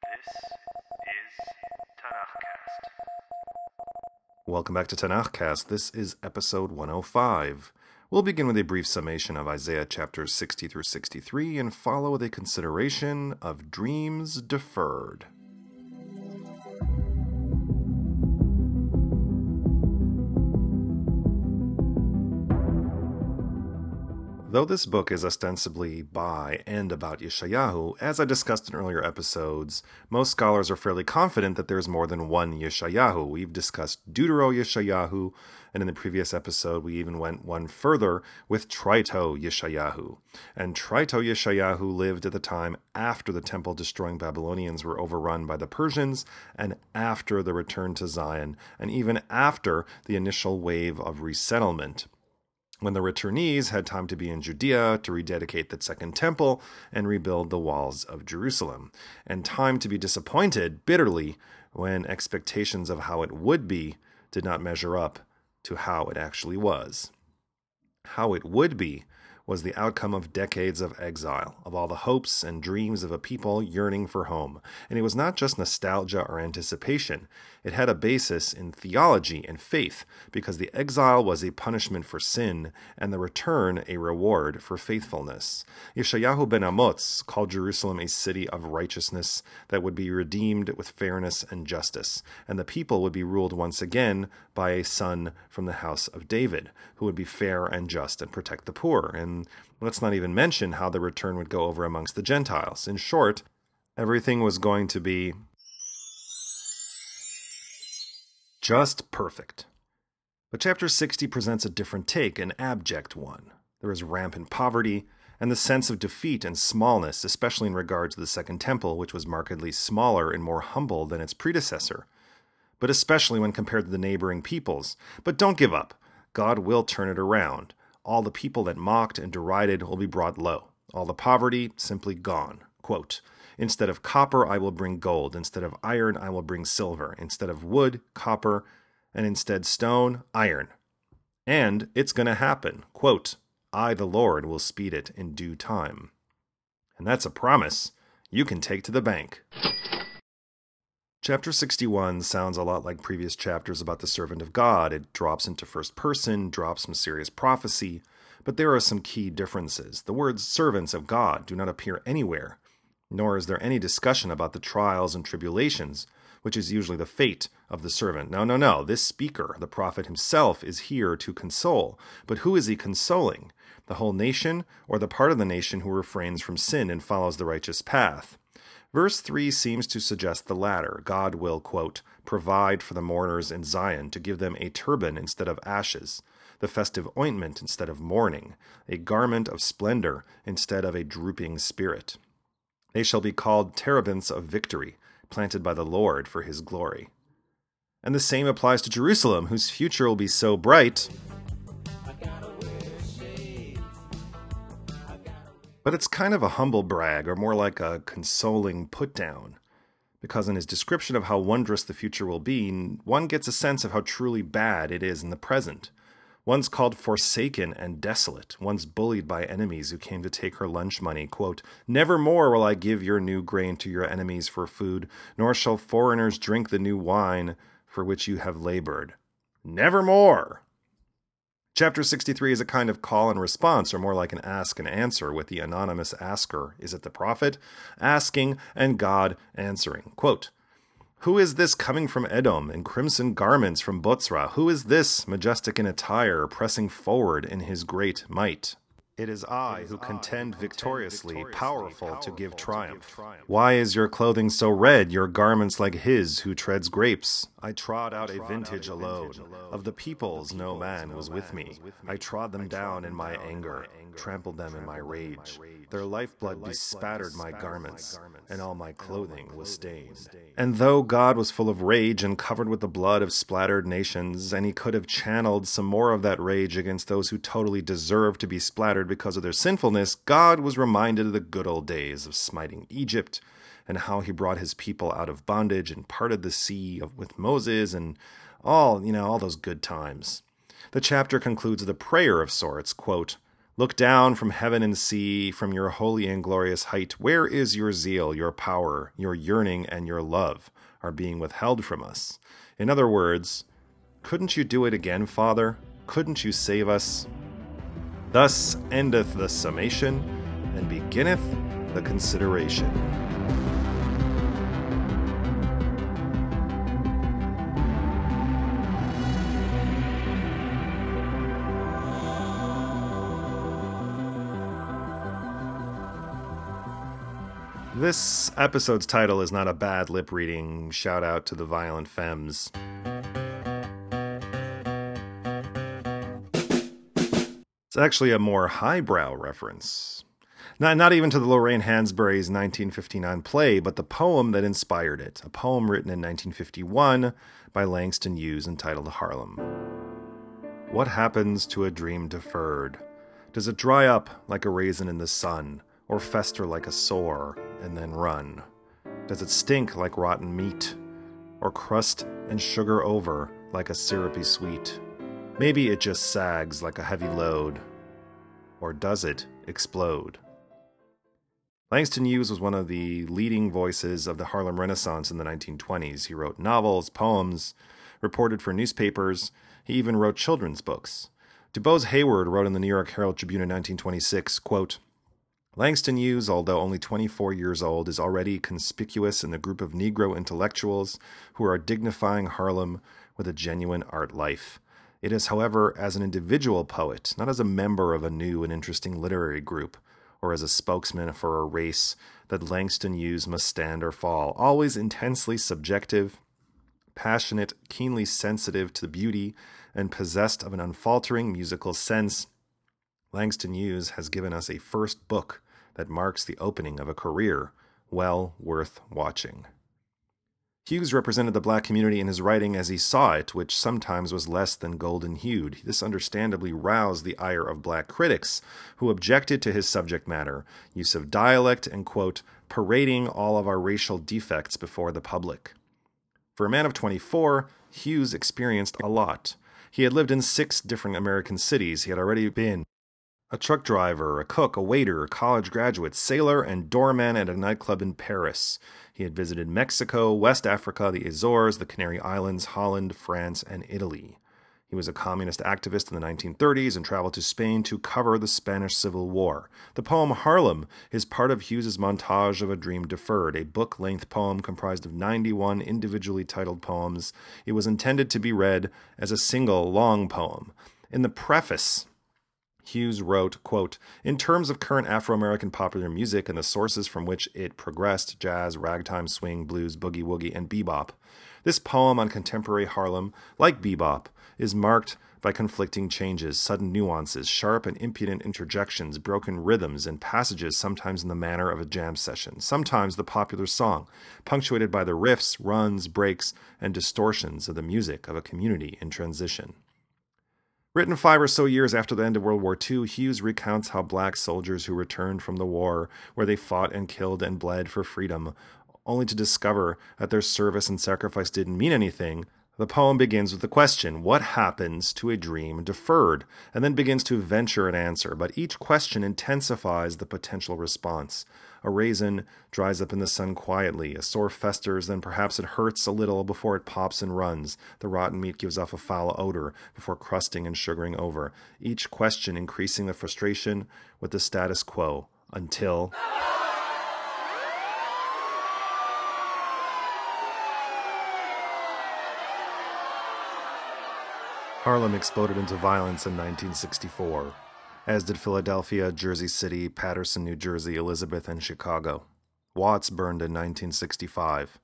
This is Tanakhcast. Welcome back to Tanakhcast. This is episode 105. We'll begin with a brief summation of Isaiah chapters 60 through 63 and follow with a consideration of dreams deferred. Though this book is ostensibly by and about Yeshayahu, as I discussed in earlier episodes, most scholars are fairly confident that there's more than one Yeshayahu. We've discussed Deutero Yeshayahu, and in the previous episode we even went one further with Trito Yeshayahu. And Trito Yeshayahu lived at the time after the temple destroying Babylonians were overrun by the Persians, and after the return to Zion, and even after the initial wave of resettlement when the returnees had time to be in Judea to rededicate the Second Temple and rebuild the walls of Jerusalem, and time to be disappointed bitterly when expectations of how it would be did not measure up to how it actually was. How it would be was the outcome of decades of exile, of all the hopes and dreams of a people yearning for home. And it was not just nostalgia or anticipation, it had a basis in theology and faith, because the exile was a punishment for sin, and the return a reward for faithfulness. Yeshayahu ben Amoz called Jerusalem a city of righteousness that would be redeemed with fairness and justice, and the people would be ruled once again by a son from the house of David, who would be fair and just and protect the poor. And let's not even mention how the return would go over amongst the Gentiles. In short, everything was going to be just perfect. But chapter 60 presents a different take, an abject one. There is rampant poverty, and the sense of defeat and smallness, especially in regard to the Second Temple, which was markedly smaller and more humble than its predecessor, but especially when compared to the neighboring peoples. But don't give up. God will turn it around. All the people that mocked and derided will be brought low. All the poverty simply gone. Quote, Instead of copper, I will bring gold. Instead of iron, I will bring silver. Instead of wood, copper. And instead stone, iron. And it's going to happen. Quote, I, the Lord, will speed it in due time. And that's a promise you can take to the bank. Chapter 61 sounds a lot like previous chapters about the servant of God. It drops into first person, drops some serious prophecy, but there are some key differences. The words servants of God do not appear anywhere, nor is there any discussion about the trials and tribulations, which is usually the fate of the servant. No, no, no. This speaker, the prophet himself, is here to console. But who is he consoling? The whole nation, or the part of the nation who refrains from sin and follows the righteous path? Verse 3 seems to suggest the latter. God will, quote, provide for the mourners in Zion to give them a turban instead of ashes, the festive ointment instead of mourning, a garment of splendor instead of a drooping spirit. They shall be called terebinths of victory, planted by the Lord for his glory. And the same applies to Jerusalem, whose future will be so bright. But it's kind of a humble brag, or more like a consoling put down. Because in his description of how wondrous the future will be, one gets a sense of how truly bad it is in the present. One's called forsaken and desolate. One's bullied by enemies who came to take her lunch money. Quote, Never more will I give your new grain to your enemies for food, nor shall foreigners drink the new wine for which you have labored. Never more! Chapter 63 is a kind of call and response, or more like an ask and answer, with the anonymous asker, is it the prophet, asking and God answering. Quote, Who is this coming from Edom in crimson garments from Botzra? Who is this, majestic in attire, pressing forward in his great might? It is I who contend victoriously, powerful to give triumph. Why is your clothing so red, your garments like his who treads grapes? I trod out a vintage alone. Of the peoples, no man was with me. I trod them down in my anger, trampled them in my rage. Their lifeblood bespattered my garments, and all my clothing was stained. And though God was full of rage and covered with the blood of splattered nations, and he could have channeled some more of that rage against those who totally deserved to be splattered because of their sinfulness, God was reminded of the good old days of smiting Egypt and how he brought his people out of bondage and parted the sea with Moses and all, you know, all those good times. The chapter concludes with a prayer of sorts, quote, Look down from heaven and see, from your holy and glorious height, where is your zeal, your power, your yearning, and your love are being withheld from us? In other words, couldn't you do it again, Father? Couldn't you save us? Thus endeth the summation, and beginneth the consideration. This episode's title is not a bad lip reading. Shout out to the Violent Femmes. It's actually a more highbrow reference. Not, not even to the Lorraine Hansberry's 1959 play, but the poem that inspired it, a poem written in 1951 by Langston Hughes entitled Harlem. What happens to a dream deferred? Does it dry up like a raisin in the sun, or fester like a sore and then run? Does it stink like rotten meat, or crust and sugar over like a syrupy sweet? Maybe it just sags like a heavy load. Or does it explode? Langston Hughes was one of the leading voices of the Harlem Renaissance in the 1920s. He wrote novels, poems, reported for newspapers, he even wrote children's books. DuBose Heyward wrote in the New York Herald Tribune in 1926, quote, Langston Hughes, although only 24 years old, is already conspicuous in the group of Negro intellectuals who are dignifying Harlem with a genuine art life. It is, however, as an individual poet, not as a member of a new and interesting literary group, or as a spokesman for a race, that Langston Hughes must stand or fall, always intensely subjective, passionate, keenly sensitive to beauty, and possessed of an unfaltering musical sense. Langston Hughes has given us a first book that marks the opening of a career well worth watching. Hughes represented the black community in his writing as he saw it, which sometimes was less than golden hued. This understandably roused the ire of black critics, who objected to his subject matter, use of dialect, and, quote, parading all of our racial defects before the public. For a man of 24, Hughes experienced a lot. He had lived in six different American cities. He had already been a truck driver, a cook, a waiter, a college graduate, sailor, and doorman at a nightclub in Paris. He had visited Mexico, West Africa, the Azores, the Canary Islands, Holland, France, and Italy. He was a communist activist in the 1930s and traveled to Spain to cover the Spanish Civil War. The poem Harlem is part of Hughes's montage of A Dream Deferred, a book length poem comprised of 91 individually titled poems. It was intended to be read as a single long poem. In the preface, Hughes wrote, quote, In terms of current Afro American popular music and the sources from which it progressed jazz, ragtime, swing, blues, boogie woogie, and bebop, this poem on contemporary Harlem, like bebop, is marked by conflicting changes, sudden nuances, sharp and impudent interjections, broken rhythms, and passages sometimes in the manner of a jam session, sometimes the popular song, punctuated by the riffs, runs, breaks, and distortions of the music of a community in transition. Written five or so years after the end of World War II, Hughes recounts how black soldiers who returned from the war, where they fought and killed and bled for freedom, only to discover that their service and sacrifice didn't mean anything, the poem begins with the question, What happens to a dream deferred? and then begins to venture an answer, but each question intensifies the potential response. A raisin dries up in the sun quietly, a sore festers, then perhaps it hurts a little before it pops and runs. The rotten meat gives off a foul odor before crusting and sugaring over. Each question increasing the frustration with the status quo until. Harlem exploded into violence in 1964, as did Philadelphia, Jersey City, Paterson, New Jersey, Elizabeth, and Chicago. Watts burned in 1965.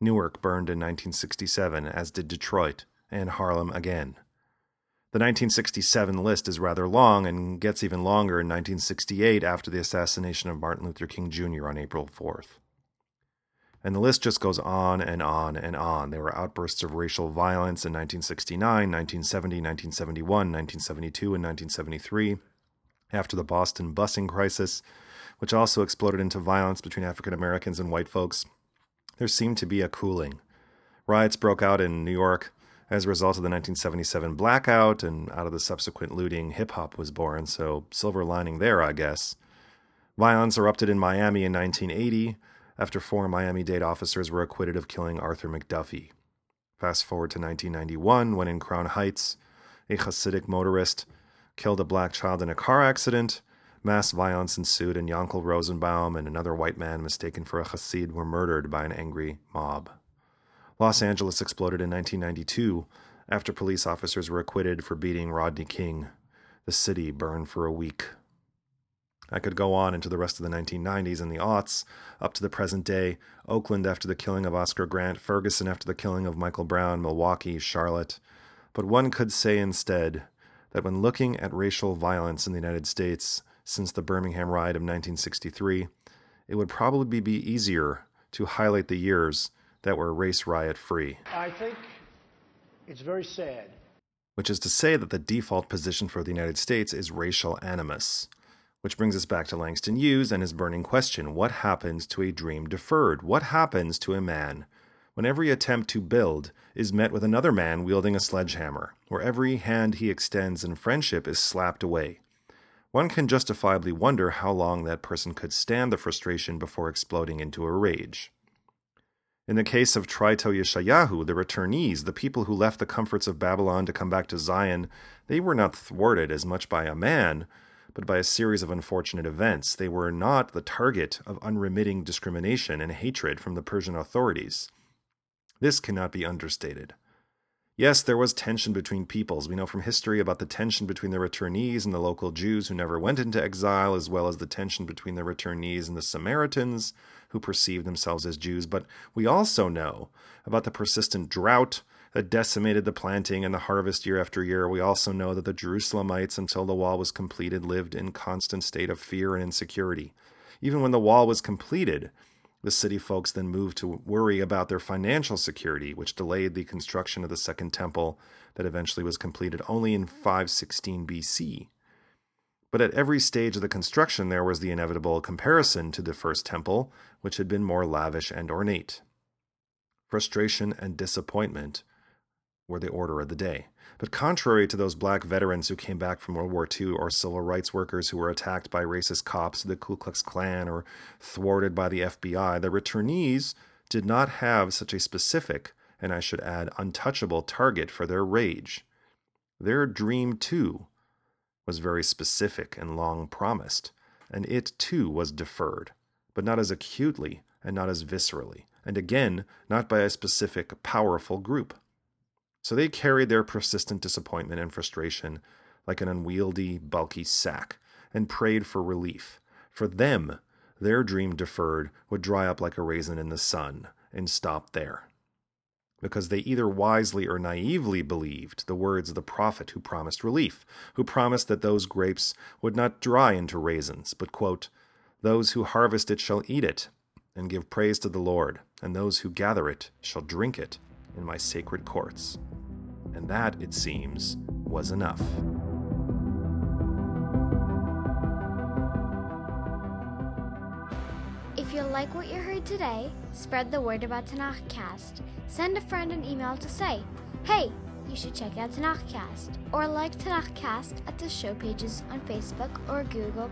Newark burned in 1967, as did Detroit, and Harlem again. The 1967 list is rather long and gets even longer in 1968 after the assassination of Martin Luther King Jr. on April 4th. And the list just goes on and on and on. There were outbursts of racial violence in 1969, 1970, 1971, 1972, and 1973, after the Boston busing crisis, which also exploded into violence between African Americans and white folks. There seemed to be a cooling. Riots broke out in New York As a result of the 1977 blackout and out of the subsequent looting, hip hop was born, so silver lining there, I guess. Violence erupted in Miami in 1980 after four Miami Dade officers were acquitted of killing Arthur McDuffie. Fast forward to 1991, when in Crown Heights, a Hasidic motorist killed a black child in a car accident. Mass violence ensued, and Yankel Rosenbaum and another white man mistaken for a Hasid were murdered by an angry mob. Los Angeles exploded in 1992 after police officers were acquitted for beating Rodney King. The city burned for a week. I could go on into the rest of the 1990s and the aughts, up to the present day Oakland after the killing of Oscar Grant, Ferguson after the killing of Michael Brown, Milwaukee, Charlotte. But one could say instead that when looking at racial violence in the United States since the Birmingham riot of 1963, it would probably be easier to highlight the years that were race riot free. I think it's very sad. Which is to say that the default position for the United States is racial animus. Which brings us back to Langston Hughes and his burning question What happens to a dream deferred? What happens to a man when every attempt to build is met with another man wielding a sledgehammer, where every hand he extends in friendship is slapped away? One can justifiably wonder how long that person could stand the frustration before exploding into a rage. In the case of Trito Yeshayahu, the returnees, the people who left the comforts of Babylon to come back to Zion, they were not thwarted as much by a man, but by a series of unfortunate events. They were not the target of unremitting discrimination and hatred from the Persian authorities. This cannot be understated. Yes, there was tension between peoples. We know from history about the tension between the returnees and the local Jews who never went into exile, as well as the tension between the returnees and the Samaritans who perceived themselves as Jews. But we also know about the persistent drought that decimated the planting and the harvest year after year. We also know that the Jerusalemites, until the wall was completed, lived in constant state of fear and insecurity. Even when the wall was completed, the city folks then moved to worry about their financial security, which delayed the construction of the Second Temple that eventually was completed only in 516 BC. But at every stage of the construction, there was the inevitable comparison to the First Temple, which had been more lavish and ornate. Frustration and disappointment were the order of the day. But contrary to those black veterans who came back from World War II or civil rights workers who were attacked by racist cops, the Ku Klux Klan, or thwarted by the FBI, the returnees did not have such a specific, and I should add, untouchable target for their rage. Their dream, too, was very specific and long promised, and it, too, was deferred, but not as acutely and not as viscerally, and again, not by a specific, powerful group. So they carried their persistent disappointment and frustration like an unwieldy, bulky sack and prayed for relief. For them, their dream deferred would dry up like a raisin in the sun and stop there. Because they either wisely or naively believed the words of the prophet who promised relief, who promised that those grapes would not dry into raisins, but, quote, Those who harvest it shall eat it, and give praise to the Lord, and those who gather it shall drink it in my sacred courts. And that, it seems, was enough. If you like what you heard today, spread the word about Tanakhcast. Send a friend an email to say, hey, you should check out Tanakhcast, or like Tanakhcast at the show pages on Facebook or Google+,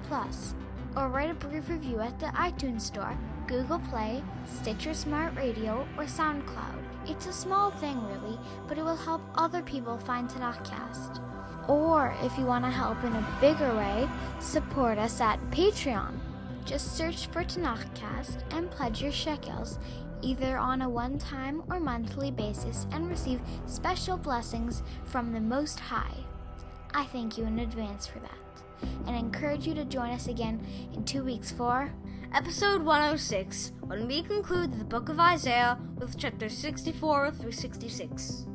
or write a brief review at the iTunes Store, Google Play, Stitcher Smart Radio, or SoundCloud. It's a small thing, really, but it will help other people find Tanakhcast. Or if you want to help in a bigger way, support us at Patreon. Just search for Tanakhcast and pledge your shekels either on a one time or monthly basis and receive special blessings from the Most High. I thank you in advance for that and encourage you to join us again in two weeks for episode 106 when we conclude the book of Isaiah with chapters 64 through 66.